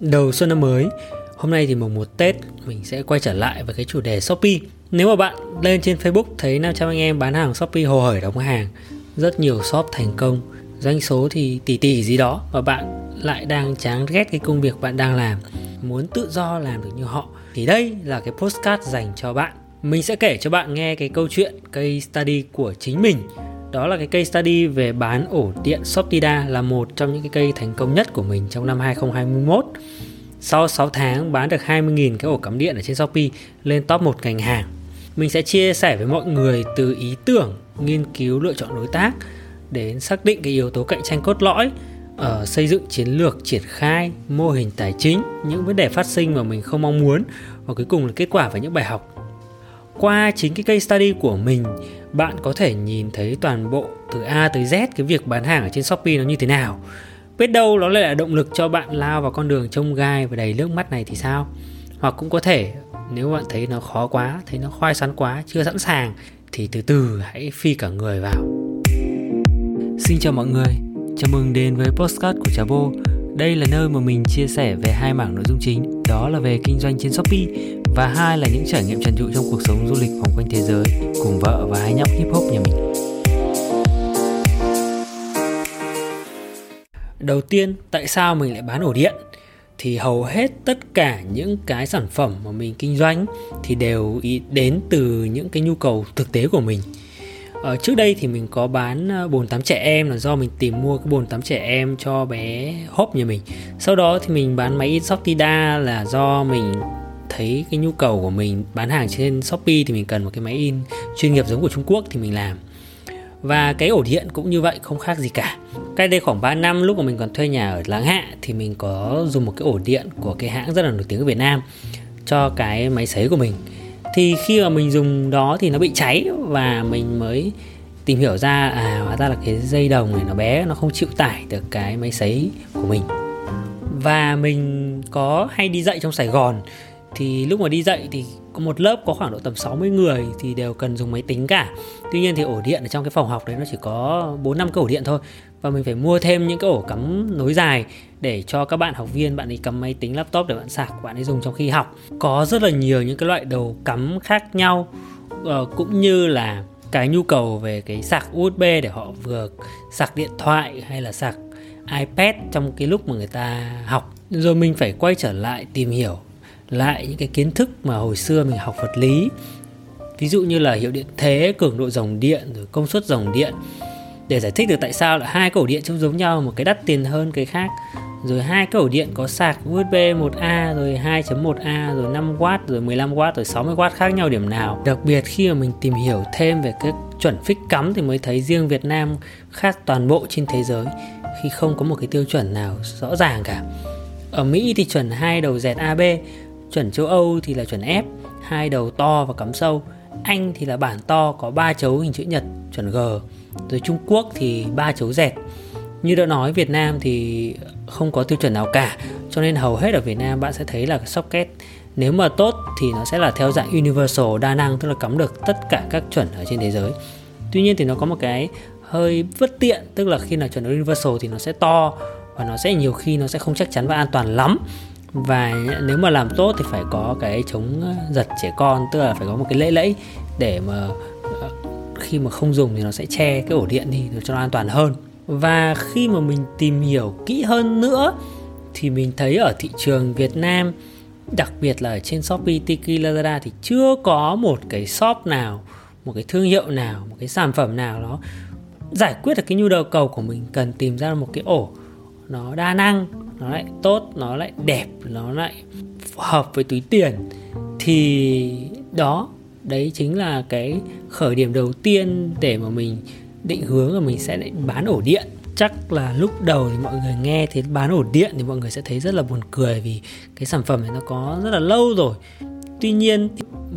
Đầu xuân năm mới, hôm nay thì mùng 1 Tết mình sẽ quay trở lại với cái chủ đề Shopee. Nếu mà bạn lên trên Facebook thấy 500 anh em bán hàng Shopee hồ hởi đóng hàng, rất nhiều shop thành công, doanh số thì tỷ tỷ gì đó và bạn lại đang chán ghét cái công việc bạn đang làm, muốn tự do làm được như họ thì đây là cái postcard dành cho bạn. Mình sẽ kể cho bạn nghe cái câu chuyện case study của chính mình đó là cái case study về bán ổ điện Shoptida là một trong những cái cây thành công nhất của mình trong năm 2021. Sau 6 tháng bán được 20.000 cái ổ cắm điện ở trên Shopee lên top 1 ngành hàng. Mình sẽ chia sẻ với mọi người từ ý tưởng, nghiên cứu lựa chọn đối tác đến xác định cái yếu tố cạnh tranh cốt lõi ở xây dựng chiến lược triển khai mô hình tài chính những vấn đề phát sinh mà mình không mong muốn và cuối cùng là kết quả và những bài học qua chính cái case study của mình bạn có thể nhìn thấy toàn bộ từ A tới Z cái việc bán hàng ở trên Shopee nó như thế nào. Biết đâu nó lại là động lực cho bạn lao vào con đường trông gai và đầy nước mắt này thì sao? Hoặc cũng có thể nếu bạn thấy nó khó quá, thấy nó khoai sắn quá, chưa sẵn sàng thì từ từ hãy phi cả người vào. Xin chào mọi người, chào mừng đến với postcard của Trà Bô Đây là nơi mà mình chia sẻ về hai mảng nội dung chính, đó là về kinh doanh trên Shopee và hai là những trải nghiệm trần trụi trong cuộc sống du lịch vòng quanh thế giới cùng vợ và hai nhóc hip hop nhà mình. Đầu tiên, tại sao mình lại bán ổ điện? Thì hầu hết tất cả những cái sản phẩm mà mình kinh doanh thì đều đến từ những cái nhu cầu thực tế của mình. Ở trước đây thì mình có bán ờ, bồn tắm trẻ em là do mình tìm mua cái bồn tắm trẻ em cho bé hốp nhà mình. Sau đó thì mình bán máy in Shoptida là do mình thấy cái nhu cầu của mình bán hàng trên Shopee thì mình cần một cái máy in chuyên nghiệp giống của Trung Quốc thì mình làm. Và cái ổ điện cũng như vậy, không khác gì cả. Cách đây khoảng 3 năm, lúc mà mình còn thuê nhà ở Láng Hạ thì mình có dùng một cái ổ điện của cái hãng rất là nổi tiếng ở Việt Nam cho cái máy sấy của mình. Thì khi mà mình dùng đó thì nó bị cháy và mình mới tìm hiểu ra à hóa ra là cái dây đồng này nó bé, nó không chịu tải được cái máy sấy của mình. Và mình có hay đi dạy trong Sài Gòn thì lúc mà đi dạy thì có một lớp có khoảng độ tầm 60 người thì đều cần dùng máy tính cả. Tuy nhiên thì ổ điện ở trong cái phòng học đấy nó chỉ có 4 5 cái ổ điện thôi và mình phải mua thêm những cái ổ cắm nối dài để cho các bạn học viên, bạn ấy cắm máy tính, laptop để bạn sạc, bạn ấy dùng trong khi học. Có rất là nhiều những cái loại đầu cắm khác nhau ờ, cũng như là cái nhu cầu về cái sạc USB để họ vừa sạc điện thoại hay là sạc iPad trong cái lúc mà người ta học rồi mình phải quay trở lại tìm hiểu lại những cái kiến thức mà hồi xưa mình học vật lý. Ví dụ như là hiệu điện thế, cường độ dòng điện, rồi công suất dòng điện. Để giải thích được tại sao là hai cổ điện trông giống nhau, một cái đắt tiền hơn cái khác. Rồi hai cái ổ điện có sạc USB 1A rồi 2.1A rồi 5W rồi 15W rồi 60W khác nhau điểm nào. Đặc biệt khi mà mình tìm hiểu thêm về cái chuẩn phích cắm thì mới thấy riêng Việt Nam khác toàn bộ trên thế giới, khi không có một cái tiêu chuẩn nào rõ ràng cả. Ở Mỹ thì chuẩn hai đầu dẹt AB Chuẩn châu Âu thì là chuẩn F, hai đầu to và cắm sâu. Anh thì là bản to có ba chấu hình chữ nhật, chuẩn G. Rồi Trung Quốc thì ba chấu dẹt. Như đã nói Việt Nam thì không có tiêu chuẩn nào cả, cho nên hầu hết ở Việt Nam bạn sẽ thấy là socket nếu mà tốt thì nó sẽ là theo dạng universal đa năng tức là cắm được tất cả các chuẩn ở trên thế giới. Tuy nhiên thì nó có một cái hơi bất tiện tức là khi nào chuẩn universal thì nó sẽ to và nó sẽ nhiều khi nó sẽ không chắc chắn và an toàn lắm và nếu mà làm tốt thì phải có cái chống giật trẻ con tức là phải có một cái lẫy lẫy để mà ờ, khi mà không dùng thì nó sẽ che cái ổ điện đi để cho nó an toàn hơn. Và khi mà mình tìm hiểu kỹ hơn nữa thì mình thấy ở thị trường Việt Nam đặc biệt là ở trên Shopee, Tiki, Lazada thì chưa có một cái shop nào, một cái thương hiệu nào, một cái sản phẩm nào nó giải quyết được cái nhu cầu của mình cần tìm ra một cái ổ nó đa năng nó lại tốt, nó lại đẹp, nó lại hợp với túi tiền. Thì đó, đấy chính là cái khởi điểm đầu tiên để mà mình định hướng là mình sẽ bán ổ điện. Chắc là lúc đầu thì mọi người nghe thấy bán ổ điện thì mọi người sẽ thấy rất là buồn cười vì cái sản phẩm này nó có rất là lâu rồi. Tuy nhiên,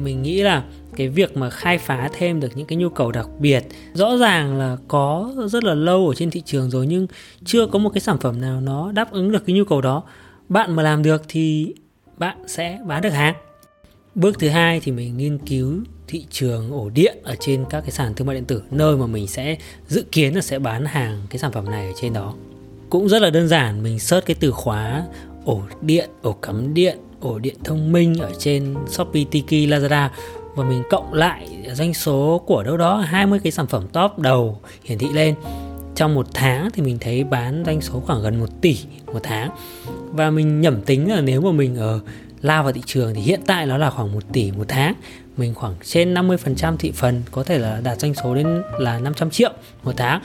mình nghĩ là cái việc mà khai phá thêm được những cái nhu cầu đặc biệt. Rõ ràng là có rất là lâu ở trên thị trường rồi nhưng chưa có một cái sản phẩm nào nó đáp ứng được cái nhu cầu đó. Bạn mà làm được thì bạn sẽ bán được hàng. Bước thứ hai thì mình nghiên cứu thị trường ổ điện ở trên các cái sàn thương mại điện tử nơi mà mình sẽ dự kiến là sẽ bán hàng cái sản phẩm này ở trên đó. Cũng rất là đơn giản mình search cái từ khóa ổ điện, ổ cắm điện, ổ điện thông minh ở trên Shopee, Tiki, Lazada và mình cộng lại doanh số của đâu đó 20 cái sản phẩm top đầu hiển thị lên. Trong một tháng thì mình thấy bán doanh số khoảng gần 1 tỷ một tháng. Và mình nhẩm tính là nếu mà mình ở lao vào thị trường thì hiện tại nó là khoảng 1 tỷ một tháng. Mình khoảng trên 50% thị phần có thể là đạt doanh số đến là 500 triệu một tháng.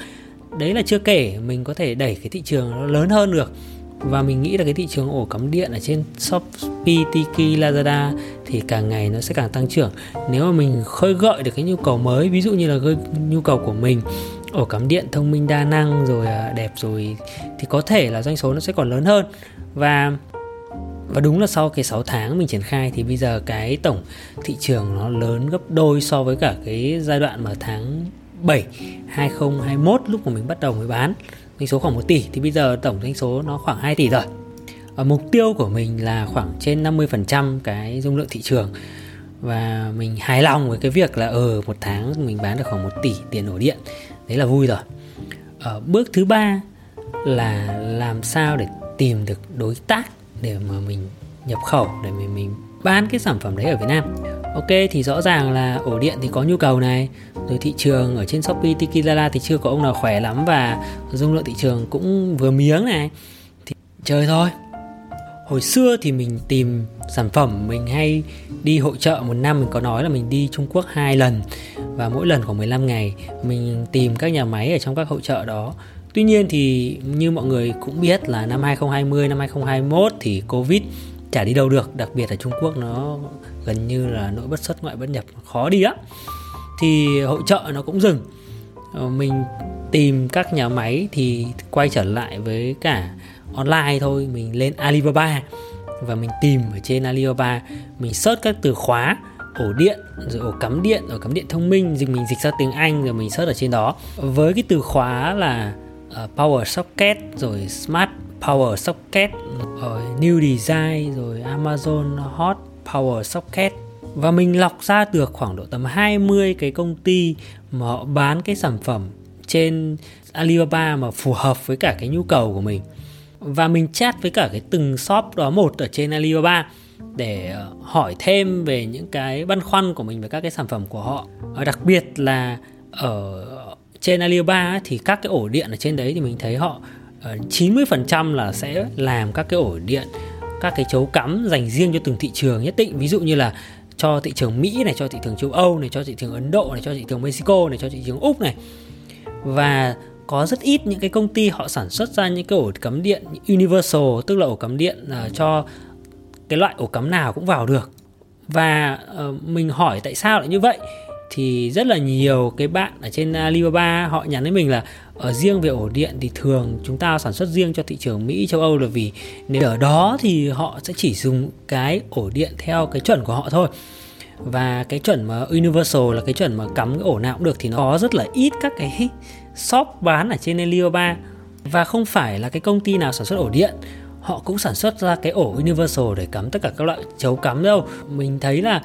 Đấy là chưa kể mình có thể đẩy cái thị trường nó lớn hơn được và mình nghĩ là cái thị trường ổ cắm điện ở trên Shopee, Tiki, Lazada thì càng ngày nó sẽ càng tăng trưởng. Nếu mà mình khơi gợi được cái nhu cầu mới ví dụ như là nhu cầu của mình ổ cắm điện thông minh đa năng rồi à, đẹp rồi thì có thể là doanh số nó sẽ còn lớn hơn. Và và đúng là sau cái 6 tháng mình triển khai thì bây giờ cái tổng thị trường nó lớn gấp đôi so với cả cái giai đoạn mà tháng 7 2021 lúc mà mình bắt đầu mới bán doanh số khoảng 1 tỷ thì bây giờ tổng doanh số nó khoảng 2 tỷ rồi. ở mục tiêu của mình là khoảng trên 50% cái dung lượng thị trường và mình hài lòng với cái việc là ở ừ, một tháng mình bán được khoảng 1 tỷ tiền ổ điện. Đấy là vui rồi. Ở bước thứ ba là làm sao để tìm được đối tác để mà mình nhập khẩu để mình mình bán cái sản phẩm đấy ở Việt Nam. Ok thì rõ ràng là ổ điện thì có nhu cầu này, rồi thị trường ở trên Shopee, Tiki, thì chưa có ông nào khỏe lắm và dung lượng thị trường cũng vừa miếng này. Thì chơi thôi. Hồi xưa thì mình tìm sản phẩm mình hay đi hội trợ một năm mình có nói là mình đi Trung Quốc hai lần và mỗi lần khoảng 15 ngày mình tìm các nhà máy ở trong các hội trợ đó Tuy nhiên thì như mọi người cũng biết là năm 2020, năm 2021 thì Covid chả đi đâu được, đặc biệt là Trung Quốc nó gần như là nội bất xuất ngoại bất nhập khó đi á. Thì hội trợ nó cũng dừng. Ờ, mình tìm các nhà máy thì quay trở lại với cả online thôi, mình lên Alibaba và mình tìm ở trên Alibaba, mình search các từ khóa ổ điện rồi ổ cắm điện ổ cắm điện thông minh rồi mình dịch ra tiếng Anh rồi mình search ở trên đó với cái từ khóa là uh, Power Socket rồi Smart Power Socket ở New Design, rồi Amazon Hot Power Socket. Và mình lọc ra được khoảng độ tầm 20 cái công ty mà họ bán cái sản phẩm trên Alibaba mà phù hợp với cả cái nhu cầu của mình. Và mình chat với cả cái từng shop đó một ở trên Alibaba để ờ, hỏi thêm về những cái băn khoăn của mình về các cái sản phẩm của họ. Và đặc biệt là ở trên Alibaba thì các cái ổ điện ở trên đấy thì mình thấy họ Ờ, 90% là sẽ làm các cái ổ điện các cái chấu cắm dành riêng cho từng thị trường nhất định. Ví dụ như là cho thị trường Mỹ này cho thị trường châu Âu này cho thị trường Ấn Độ này cho thị trường Mexico này cho thị trường Úc này. Và có rất ít những cái công ty họ sản xuất ra những cái ổ cắm điện universal tức là ổ cắm điện uh, cho cái loại ổ cắm nào cũng vào được. Và uh, mình hỏi tại sao lại như vậy? Thì rất là nhiều cái bạn ở trên à, Alibaba họ nhắn với mình là ở riêng về ổ điện thì thường chúng ta sản xuất riêng cho thị trường Mỹ, châu Âu là vì nếu ở đó thì họ sẽ chỉ dùng cái ổ điện theo cái chuẩn của họ thôi. Và cái chuẩn mà universal là cái chuẩn mà cắm cái ổ nào cũng được thì nó có rất là ít các cái shop bán ở trên Alibaba. Và không phải là cái công ty nào sản xuất ổ điện họ cũng sản xuất ra cái ổ universal để cắm tất cả các loại chấu cắm đâu. Mình thấy là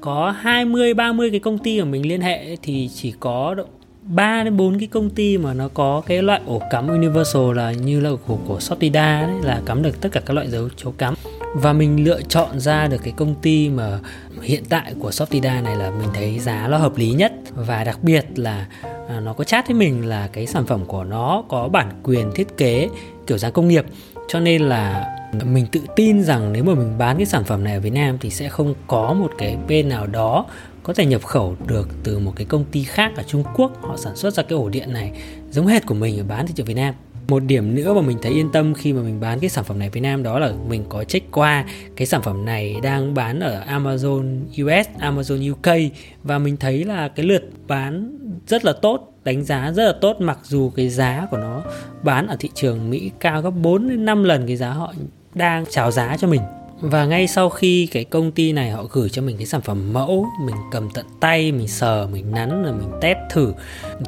có 20 30 cái công ty mà mình liên hệ thì chỉ có 3 đến 4 cái công ty mà nó có cái loại ổ cắm universal là như là của của Sotida đấy, là cắm được tất cả các loại dấu chấu cắm. Và mình lựa chọn ra được cái công ty mà hiện tại của Softida này là mình thấy giá nó hợp lý nhất. Và đặc biệt là à, nó có chat với mình là cái sản phẩm của nó có bản quyền thiết kế kiểu dáng công nghiệp. Cho nên là mình tự tin rằng nếu mà mình bán cái sản phẩm này ở Việt Nam thì sẽ không có một cái bên nào đó có thể nhập khẩu được từ một cái công ty khác ở Trung Quốc. Họ sản xuất ra cái ổ điện này giống hệt của mình ở bán thị trường Việt Nam. Một điểm nữa mà mình thấy yên tâm khi mà mình bán cái sản phẩm này Việt Nam đó là mình có check qua cái sản phẩm này đang bán ở Amazon US, Amazon UK và mình thấy là cái lượt bán rất là tốt đánh giá rất là tốt. Mặc dù cái giá của nó bán ở thị trường Mỹ cao gấp 4 đến 5 lần cái giá họ đang chào giá cho mình. Và ngay sau khi cái công ty này họ gửi cho mình cái sản phẩm mẫu, mình cầm tận tay, mình sờ, mình nắn rồi mình test thử,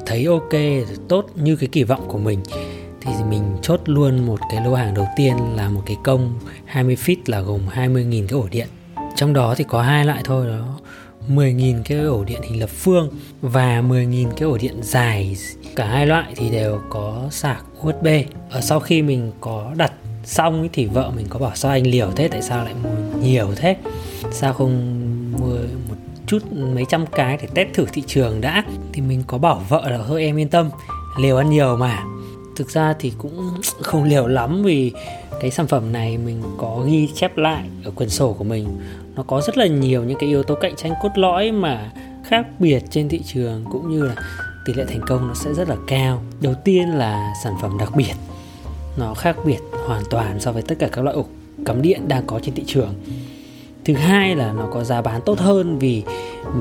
thấy ok tốt như cái kỳ vọng của mình, thì mình chốt luôn một cái lô hàng đầu tiên là một cái công 20 feet là gồm 20.000 cái ổ điện. Trong đó thì có hai loại thôi, đó 10.000 cái ổ điện hình lập phương và 10.000 cái ổ điện dài. Cả hai loại thì đều có sạc USB ở sau khi mình có đặt xong thì vợ mình có bảo, sao anh liều thế? Tại sao lại mua nhiều thế? Sao không mua một chút, mấy trăm cái để test thử thị trường đã? Thì mình có bảo vợ là, thôi em yên tâm, liều ăn nhiều mà. Thực ra thì cũng không liều lắm vì cái sản phẩm này mình có ghi chép lại ở quyển sổ của mình. Nó có rất là nhiều những cái yếu tố cạnh tranh cốt lõi mà khác biệt trên thị trường, cũng như là tỷ lệ thành công nó sẽ rất là cao. Đầu tiên là sản phẩm đặc biệt nó khác biệt hoàn toàn so với tất cả các loại ổ cắm điện đang có trên thị trường. Thứ hai là nó có giá bán tốt hơn vì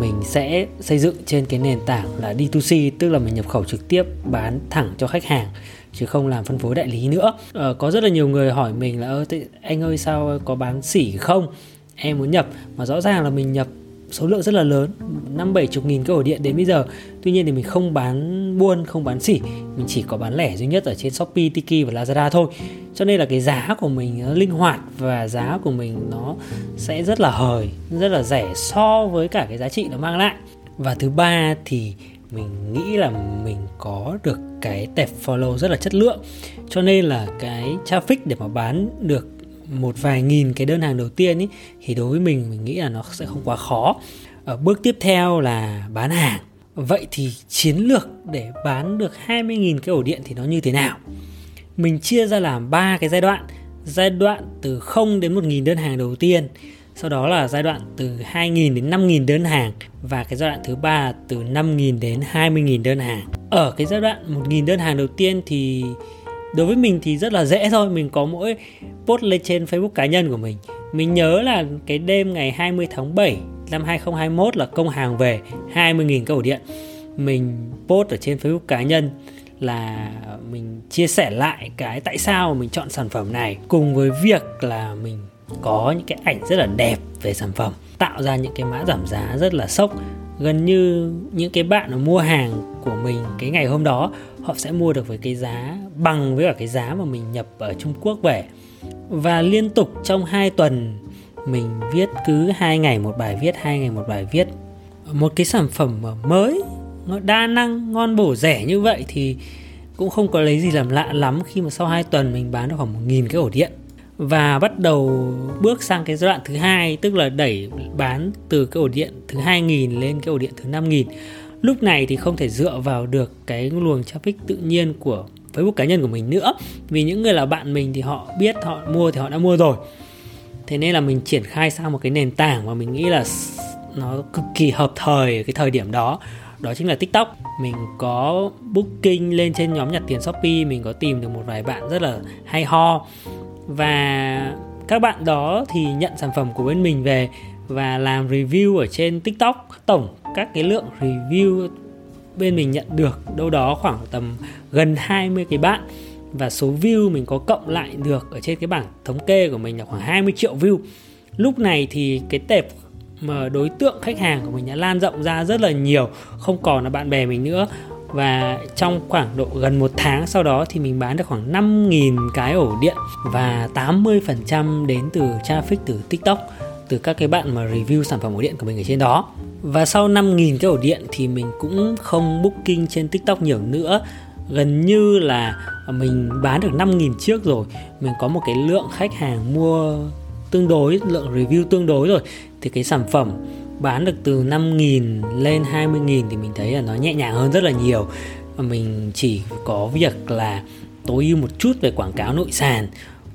mình sẽ xây dựng trên cái nền tảng là D2C tức là mình nhập khẩu trực tiếp bán thẳng cho khách hàng chứ không làm phân phối đại lý nữa. Ờ, có rất là nhiều người hỏi mình là anh ơi sao có bán xỉ không? Em muốn nhập. Mà rõ ràng là mình nhập số lượng rất là lớn, năm bảy chục nghìn cái ổ điện đến bây giờ. Tuy nhiên thì mình không bán buôn, không bán xỉ, mình chỉ có bán lẻ duy nhất ở trên shopee, tiki và lazada thôi. Cho nên là cái giá của mình nó linh hoạt và giá của mình nó sẽ rất là hời, rất là rẻ so với cả cái giá trị nó mang lại. Và thứ ba thì mình nghĩ là mình có được cái tệp follow rất là chất lượng. Cho nên là cái traffic để mà bán được một vài nghìn cái đơn hàng đầu tiên ý, thì đối với mình mình nghĩ là nó sẽ không quá khó. Ở bước tiếp theo là bán hàng. Vậy thì chiến lược để bán được 20.000 cái ổ điện thì nó như thế nào? Mình chia ra làm ba cái giai đoạn. Giai đoạn từ 0 đến 1.000 đơn hàng đầu tiên sau đó là giai đoạn từ 2.000 đến 5.000 đơn hàng và cái giai đoạn thứ ba từ 5.000 đến 20.000 đơn hàng. Ở cái giai đoạn 1.000 đơn hàng đầu tiên thì đối với mình thì rất là dễ thôi. Mình có mỗi post lên trên Facebook cá nhân của mình. Mình nhớ là cái đêm ngày 20 tháng 7 năm 2021 là công hàng về 20.000 cái ổ điện. Mình post ở trên Facebook cá nhân là mình chia sẻ lại cái tại sao mình chọn sản phẩm này, cùng với việc là mình có những cái ảnh rất là đẹp về sản phẩm, tạo ra những cái mã giảm giá rất là sốc. Gần như những cái bạn mua hàng của mình cái ngày hôm đó họ sẽ mua được với cái giá, bằng với cả cái giá mà mình nhập ở Trung Quốc về. Và liên tục trong 2 tuần, mình viết cứ hai ngày một bài viết, hai ngày một bài viết. Một cái sản phẩm mới, nó đa năng, ngon bổ rẻ như vậy thì cũng không có lấy gì làm lạ lắm khi mà sau 2 tuần mình bán được khoảng một nghìn cái ổ điện. Và bắt đầu bước sang cái giai đoạn thứ hai, tức là đẩy bán từ cái ổ điện thứ 2000 lên cái ổ điện thứ 5000 lúc này thì không thể dựa vào được cái luồng traffic tự nhiên của Facebook cá nhân của mình nữa. Vì những người là bạn mình thì họ biết, họ mua thì họ đã mua rồi. Thế nên là mình triển khai sang một cái nền tảng mà mình nghĩ là nó cực kỳ hợp thời ở cái thời điểm đó. Đó chính là tiktok. Mình có booking lên trên nhóm nhặt tiền shopee, mình có tìm được một vài bạn rất là hay ho. Và các bạn đó thì nhận sản phẩm của bên mình về và làm review ở trên tiktok tổng các cái lượng review bên mình nhận được đâu đó khoảng tầm gần 20 cái bạn. Và số view mình có cộng lại được ở trên cái bảng thống kê của mình là khoảng 20 triệu view. Lúc này thì cái tệp mà đối tượng khách hàng của mình đã lan rộng ra rất là nhiều, không còn là bạn bè mình nữa. Và trong khoảng độ gần một tháng sau đó thì mình bán được khoảng 5.000 cái ổ điện và 80% đến từ traffic từ TikTok từ các cái bạn mà review sản phẩm ổ điện của mình ở trên đó. Và sau 5.000 cái ổ điện thì mình cũng không booking trên TikTok nhiều nữa. Gần như là mình bán được 5.000 chiếc rồi. Mình có một cái lượng khách hàng mua tương đối, lượng review tương đối rồi. Thì cái sản phẩm bán được từ 5.000 lên 20.000 thì mình thấy là nó nhẹ nhàng hơn rất là nhiều. Mình chỉ có việc là tối ưu một chút về quảng cáo nội sàn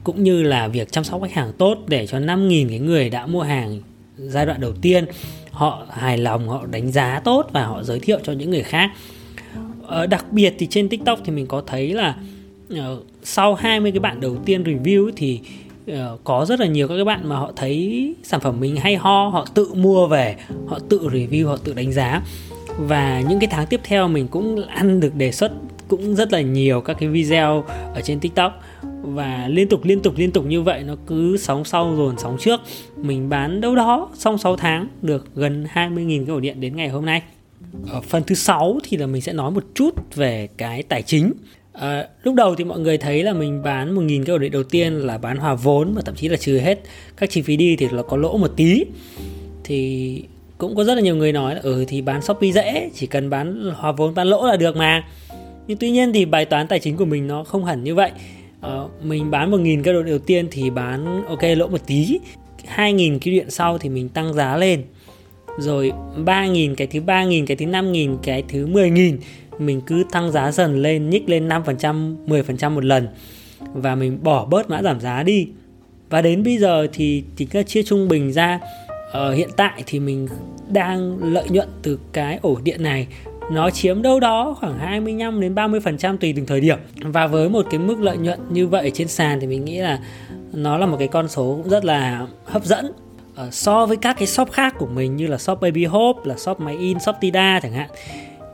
cũng như là việc chăm sóc khách hàng tốt để cho 5.000 cái người đã mua hàng giai đoạn đầu tiên họ hài lòng họ đánh giá tốt và họ giới thiệu cho những người khác. Ờ, đặc biệt thì trên tiktok thì mình có thấy là uh, sau 20 cái bạn đầu tiên review thì uh, có rất là nhiều các cái bạn mà họ thấy sản phẩm mình hay ho họ tự mua về họ tự review họ tự đánh giá. Và những cái tháng tiếp theo mình cũng ăn được đề xuất cũng rất là nhiều các cái video ở trên tiktok và liên tục liên tục liên tục như vậy nó cứ sóng sau dồn sóng trước. Mình bán đâu đó xong 6 tháng được gần 20.000 cái ổ điện đến ngày hôm nay. Ở phần thứ sáu thì là mình sẽ nói một chút về cái tài chính. À, lúc đầu thì mọi người thấy là mình bán 1.000 cái ổ điện đầu tiên là bán hòa vốn và thậm chí là trừ hết các chi phí đi thì là có lỗ một tí. Thì cũng có rất là nhiều người nói là ừ thì bán shopee dễ chỉ cần bán hòa vốn bán lỗ là được mà. Nhưng tuy nhiên thì bài toán tài chính của mình nó không hẳn như vậy uh, mình bán 1.000 cái ổ điện đầu tiên thì bán ok lỗ một tí. 2.000 cái điện sau thì mình tăng giá lên. Rồi 3.000 cái thứ 3.000 cái thứ 5.000 cái thứ 10.000 mình cứ tăng giá dần lên nhích lên 5% 10% một lần. Và mình bỏ bớt mã giảm giá đi. Và đến bây giờ thì tính là chia trung bình ra. Uh, hiện tại thì mình đang lợi nhuận từ cái ổ điện này nó chiếm đâu đó khoảng 25 đến 30% tùy từng thời điểm. Và với một cái mức lợi nhuận như vậy trên sàn thì mình nghĩ là nó là một cái con số cũng rất là hấp dẫn. Ờ, so với các cái shop khác của mình như là shop Baby Hope, là shop máy in, shop Tida chẳng hạn,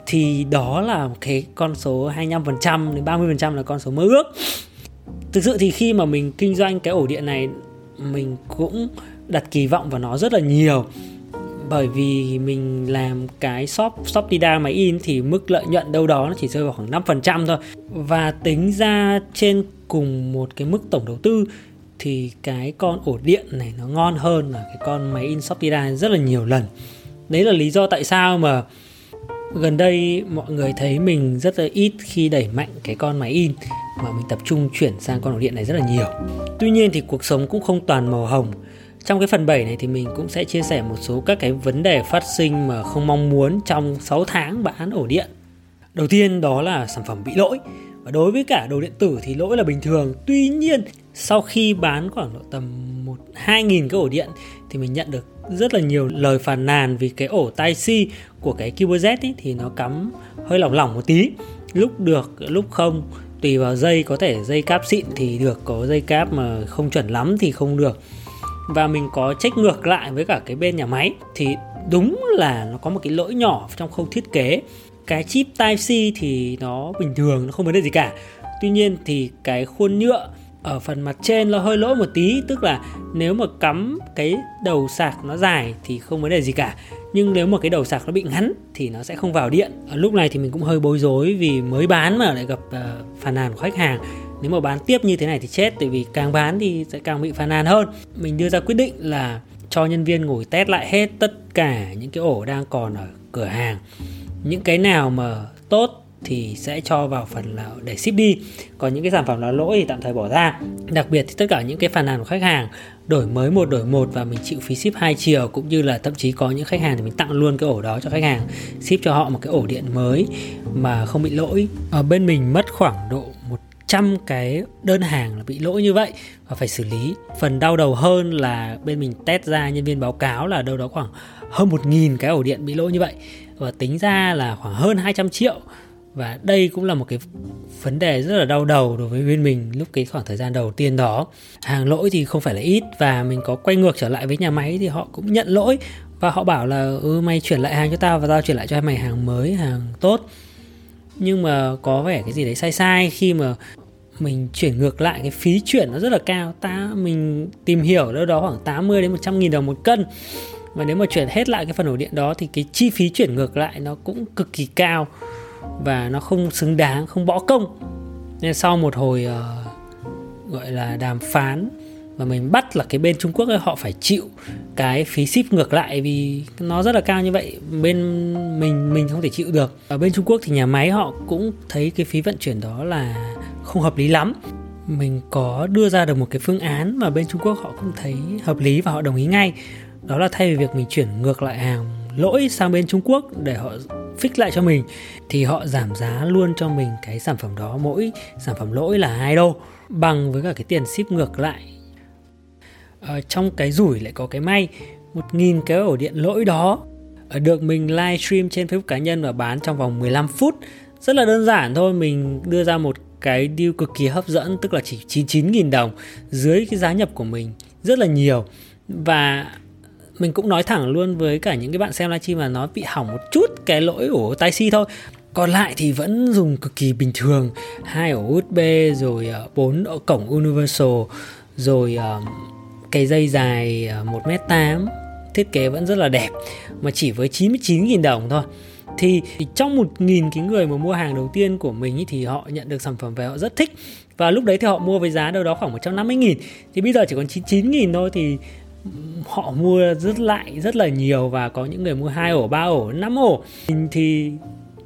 thì đó là một cái con số 25% đến 30% là con số mơ ước. Thực sự thì khi mà mình kinh doanh cái ổ điện này, mình cũng đặt kỳ vọng vào nó rất là nhiều bởi vì mình làm cái shop shop Tida máy in thì mức lợi nhuận đâu đó nó chỉ rơi vào khoảng 5% thôi. Và tính ra trên cùng một cái mức tổng đầu tư thì cái con ổ điện này nó ngon hơn là cái con máy in shop Tida rất là nhiều lần. Đấy là lý do tại sao mà gần đây mọi người thấy mình rất là ít khi đẩy mạnh cái con máy in, mà mình tập trung chuyển sang con ổ điện này rất là nhiều. Tuy nhiên thì cuộc sống cũng không toàn màu hồng trong cái phần 7 này thì mình cũng sẽ chia sẻ một số các cái vấn đề phát sinh mà không mong muốn trong 6 tháng bán ổ điện. Đầu tiên đó là sản phẩm bị lỗi. Và đối với cả đồ điện tử thì lỗi là bình thường. Tuy nhiên, sau khi bán khoảng độ tầm một hai nghìn cái ổ điện thì mình nhận được rất là nhiều lời phàn nàn vì cái ổ tai si của cái Cube ấy, thì nó cắm hơi lỏng lỏng một tí. Lúc được, lúc không tùy vào dây có thể dây cáp xịn thì được có dây cáp mà không chuẩn lắm thì không được và mình có check ngược lại với cả cái bên nhà máy thì đúng là nó có một cái lỗi nhỏ trong khâu thiết kế. Cái chip Type C thì nó bình thường nó không vấn đề gì cả. Tuy nhiên thì cái khuôn nhựa ở phần mặt trên nó hơi lỗi một tí tức là nếu mà cắm cái đầu sạc nó dài thì không vấn đề gì cả. Nhưng nếu mà cái đầu sạc nó bị ngắn thì nó sẽ không vào điện. Ở lúc này thì mình cũng hơi bối rối vì mới bán mà lại gặp uh, phàn nàn của khách hàng nếu mà bán tiếp như thế này thì chết, tại vì càng bán thì sẽ càng bị phàn nàn hơn. Mình đưa ra quyết định là cho nhân viên ngồi test lại hết tất cả những cái ổ đang còn ở cửa hàng. Những cái nào mà tốt thì sẽ cho vào phần là để ship đi. Còn những cái sản phẩm là lỗi thì tạm thời bỏ ra. Đặc biệt thì tất cả những cái phàn nàn của khách hàng đổi mới một, đổi một và mình chịu phí ship hai chiều, cũng như là thậm chí có những khách hàng thì mình tặng luôn cái ổ đó cho khách hàng, ship cho họ một cái ổ điện mới mà không bị lỗi. Ở bên mình mất khoảng độ một trăm cái đơn hàng là bị lỗi như vậy và phải xử lý. Phần đau đầu hơn là bên mình test ra, nhân viên báo cáo là đâu đó khoảng hơn một nghìn cái ổ điện bị lỗi như vậy và tính ra là khoảng hơn 200 triệu. Và đây cũng là một cái vấn đề rất là đau đầu đối với bên mình lúc cái khoảng thời gian đầu tiên đó. Hàng lỗi thì không phải là ít và mình có quay ngược trở lại với nhà máy thì họ cũng nhận lỗi và họ bảo là ừ mày chuyển lại hàng cho tao và tao chuyển lại cho mày hàng mới, hàng tốt. Nhưng mà có vẻ cái gì đấy sai sai khi mà mình chuyển ngược lại cái phí chuyển nó rất là cao. Ta mình tìm hiểu đâu đó khoảng 80 đến 100 nghìn đồng một cân. Và nếu mà chuyển hết lại cái phần ổ điện đó thì cái chi phí chuyển ngược lại nó cũng cực kỳ cao và nó không xứng đáng không bỏ công. Nên sau một hồi uh, gọi là đàm phán và mình bắt là cái bên Trung Quốc ấy họ phải chịu cái phí ship ngược lại vì nó rất là cao như vậy bên mình mình không thể chịu được. Ở bên Trung Quốc thì nhà máy họ cũng thấy cái phí vận chuyển đó là không hợp lý lắm. Mình có đưa ra được một cái phương án mà bên Trung Quốc họ cũng thấy hợp lý và họ đồng ý ngay. Đó là thay vì việc mình chuyển ngược lại hàng lỗi sang bên Trung Quốc để họ fix lại cho mình, thì họ giảm giá luôn cho mình cái sản phẩm đó. Mỗi sản phẩm lỗi là 2 đô, bằng với cả cái tiền ship ngược lại. Ở trong cái rủi lại có cái may, một nghìn cái ổ điện lỗi đó ờ, được mình livestream trên Facebook cá nhân và bán trong vòng 15 phút. Rất là đơn giản thôi, mình đưa ra một cái deal cực kỳ hấp dẫn, tức là chỉ 99.000 đồng dưới cái giá nhập của mình, rất là nhiều. Và mình cũng nói thẳng luôn với cả những cái bạn xem livestream là nó bị hỏng một chút cái lỗi ổ tai si thôi. Còn lại thì vẫn dùng cực kỳ bình thường, hai ổ USB rồi ờ, bốn ổ cổng universal, rồi ờ, cái dây dài ờ, 1m8 thiết kế vẫn rất là đẹp, mà chỉ với 99.000 đồng thôi thì, trong một nghìn cái người mà mua hàng đầu tiên của mình ý, thì họ nhận được sản phẩm về họ rất thích. Và lúc đấy thì họ mua với giá đâu đó khoảng 150 nghìn. Thì bây giờ chỉ còn 99 nghìn thôi thì họ mua rất lại rất là nhiều và có những người mua hai ổ ba ổ năm ổ. Thì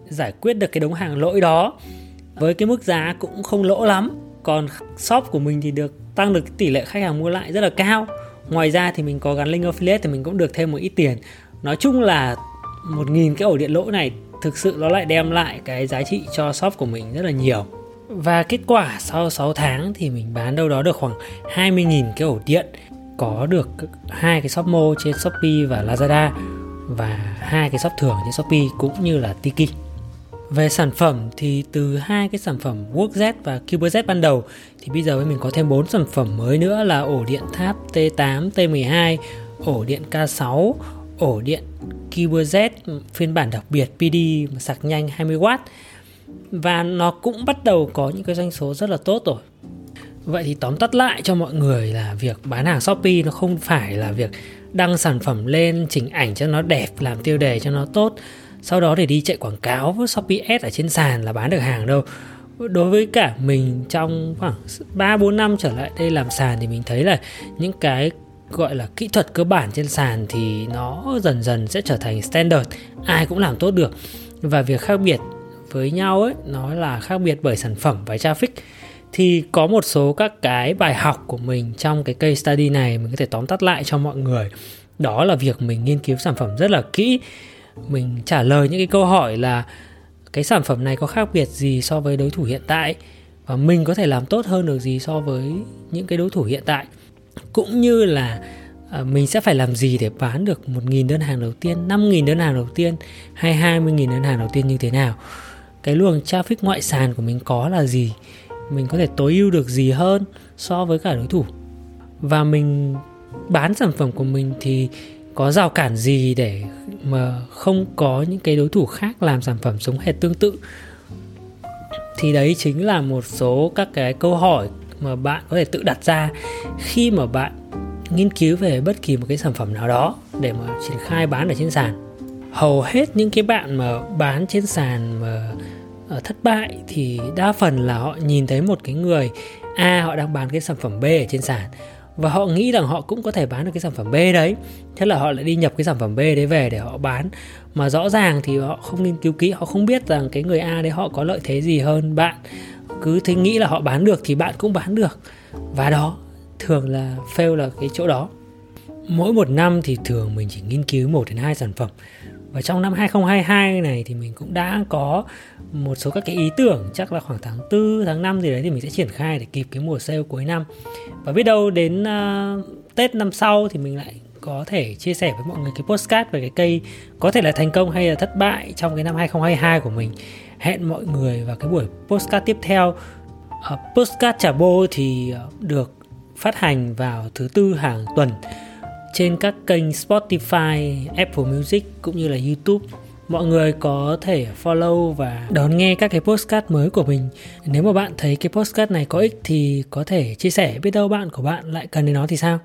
giải quyết được cái đống hàng lỗi đó với cái mức giá cũng không lỗ lắm. Còn shop của mình thì được tăng được tỷ lệ khách hàng mua lại rất là cao. Ngoài ra thì mình có gắn link affiliate thì mình cũng được thêm một ít tiền. Nói chung là một nghìn cái ổ điện lỗ này thực sự nó lại đem lại cái giá trị cho shop của mình rất là nhiều và kết quả sau 6 tháng thì mình bán đâu đó được khoảng 20.000 cái ổ điện có được hai cái shop mô trên Shopee và Lazada và hai cái shop thường trên Shopee cũng như là Tiki. Về sản phẩm thì từ hai cái sản phẩm WorkZ và CuberZ ban đầu thì bây giờ mình có thêm bốn sản phẩm mới nữa là ổ điện tháp T8, T12, ổ điện K6, ổ điện CuberZ phiên bản đặc biệt PD sạc nhanh 20W và nó cũng bắt đầu có những cái doanh số rất là tốt rồi. Vậy thì tóm tắt lại cho mọi người là việc bán hàng Shopee nó không phải là việc đăng sản phẩm lên chỉnh ảnh cho nó đẹp, làm tiêu đề cho nó tốt. Sau đó để đi chạy quảng cáo với Shopee Ads ở trên sàn là bán được hàng đâu. Đối với cả mình trong khoảng 3 4 năm trở lại đây làm sàn thì mình thấy là những cái gọi là kỹ thuật cơ bản trên sàn thì nó dần dần sẽ trở thành standard, ai cũng làm tốt được. Và việc khác biệt với nhau ấy nó là khác biệt bởi sản phẩm và traffic. Thì có một số các cái bài học của mình trong cái case study này mình có thể tóm tắt lại cho mọi người. Đó là việc mình nghiên cứu sản phẩm rất là kỹ. Mình trả lời những cái câu hỏi là cái sản phẩm này có khác biệt gì so với đối thủ hiện tại? Và mình có thể làm tốt hơn được gì so với những cái đối thủ hiện tại? Cũng như là ờ, mình sẽ phải làm gì để bán được 1.000 đơn hàng đầu tiên, 5.000 đơn hàng đầu tiên hay 20.000 đơn hàng đầu tiên như thế nào. Cái luồng traffic ngoại sàn của mình có là gì? Mình có thể tối ưu được gì hơn so với cả đối thủ? Và mình bán sản phẩm của mình thì có rào cản gì để mà không có những cái đối thủ khác làm sản phẩm giống hệt tương tự thì đấy chính là một số các cái câu hỏi mà bạn có thể tự đặt ra khi mà bạn nghiên cứu về bất kỳ một cái sản phẩm nào đó để mà triển khai bán ở trên sàn. Hầu hết những cái bạn mà bán trên sàn mà ờ, thất bại thì đa phần là họ nhìn thấy một cái người a họ đang bán cái sản phẩm b ở trên sàn và họ nghĩ rằng họ cũng có thể bán được cái sản phẩm B đấy. Thế là họ lại đi nhập cái sản phẩm B đấy về để họ bán. Mà rõ ràng thì họ không nghiên cứu kỹ, họ không biết rằng cái người A đấy họ có lợi thế gì hơn bạn cứ thấy nghĩ là họ bán được thì bạn cũng bán được và đó thường là fail là cái chỗ đó mỗi một năm thì thường mình chỉ nghiên cứu một đến hai sản phẩm và trong năm 2022 này thì mình cũng đã có một số các cái ý tưởng chắc là khoảng tháng 4, tháng 5 gì đấy thì mình sẽ triển khai để kịp cái mùa sale cuối năm. Và biết đâu đến uh, Tết năm sau thì mình lại có thể chia sẻ với mọi người cái postcard về cái cây có thể là thành công hay là thất bại trong cái năm 2022 của mình. Hẹn mọi người vào cái buổi postcard tiếp theo. Uh, postcard trả bô thì ờ, được phát hành vào thứ tư hàng tuần trên các kênh Spotify, Apple Music cũng như là YouTube. Mọi người có thể follow và đón nghe các cái postcard mới của mình. Nếu mà bạn thấy cái postcard này có ích thì có thể chia sẻ biết đâu bạn của bạn lại cần đến nó thì sao?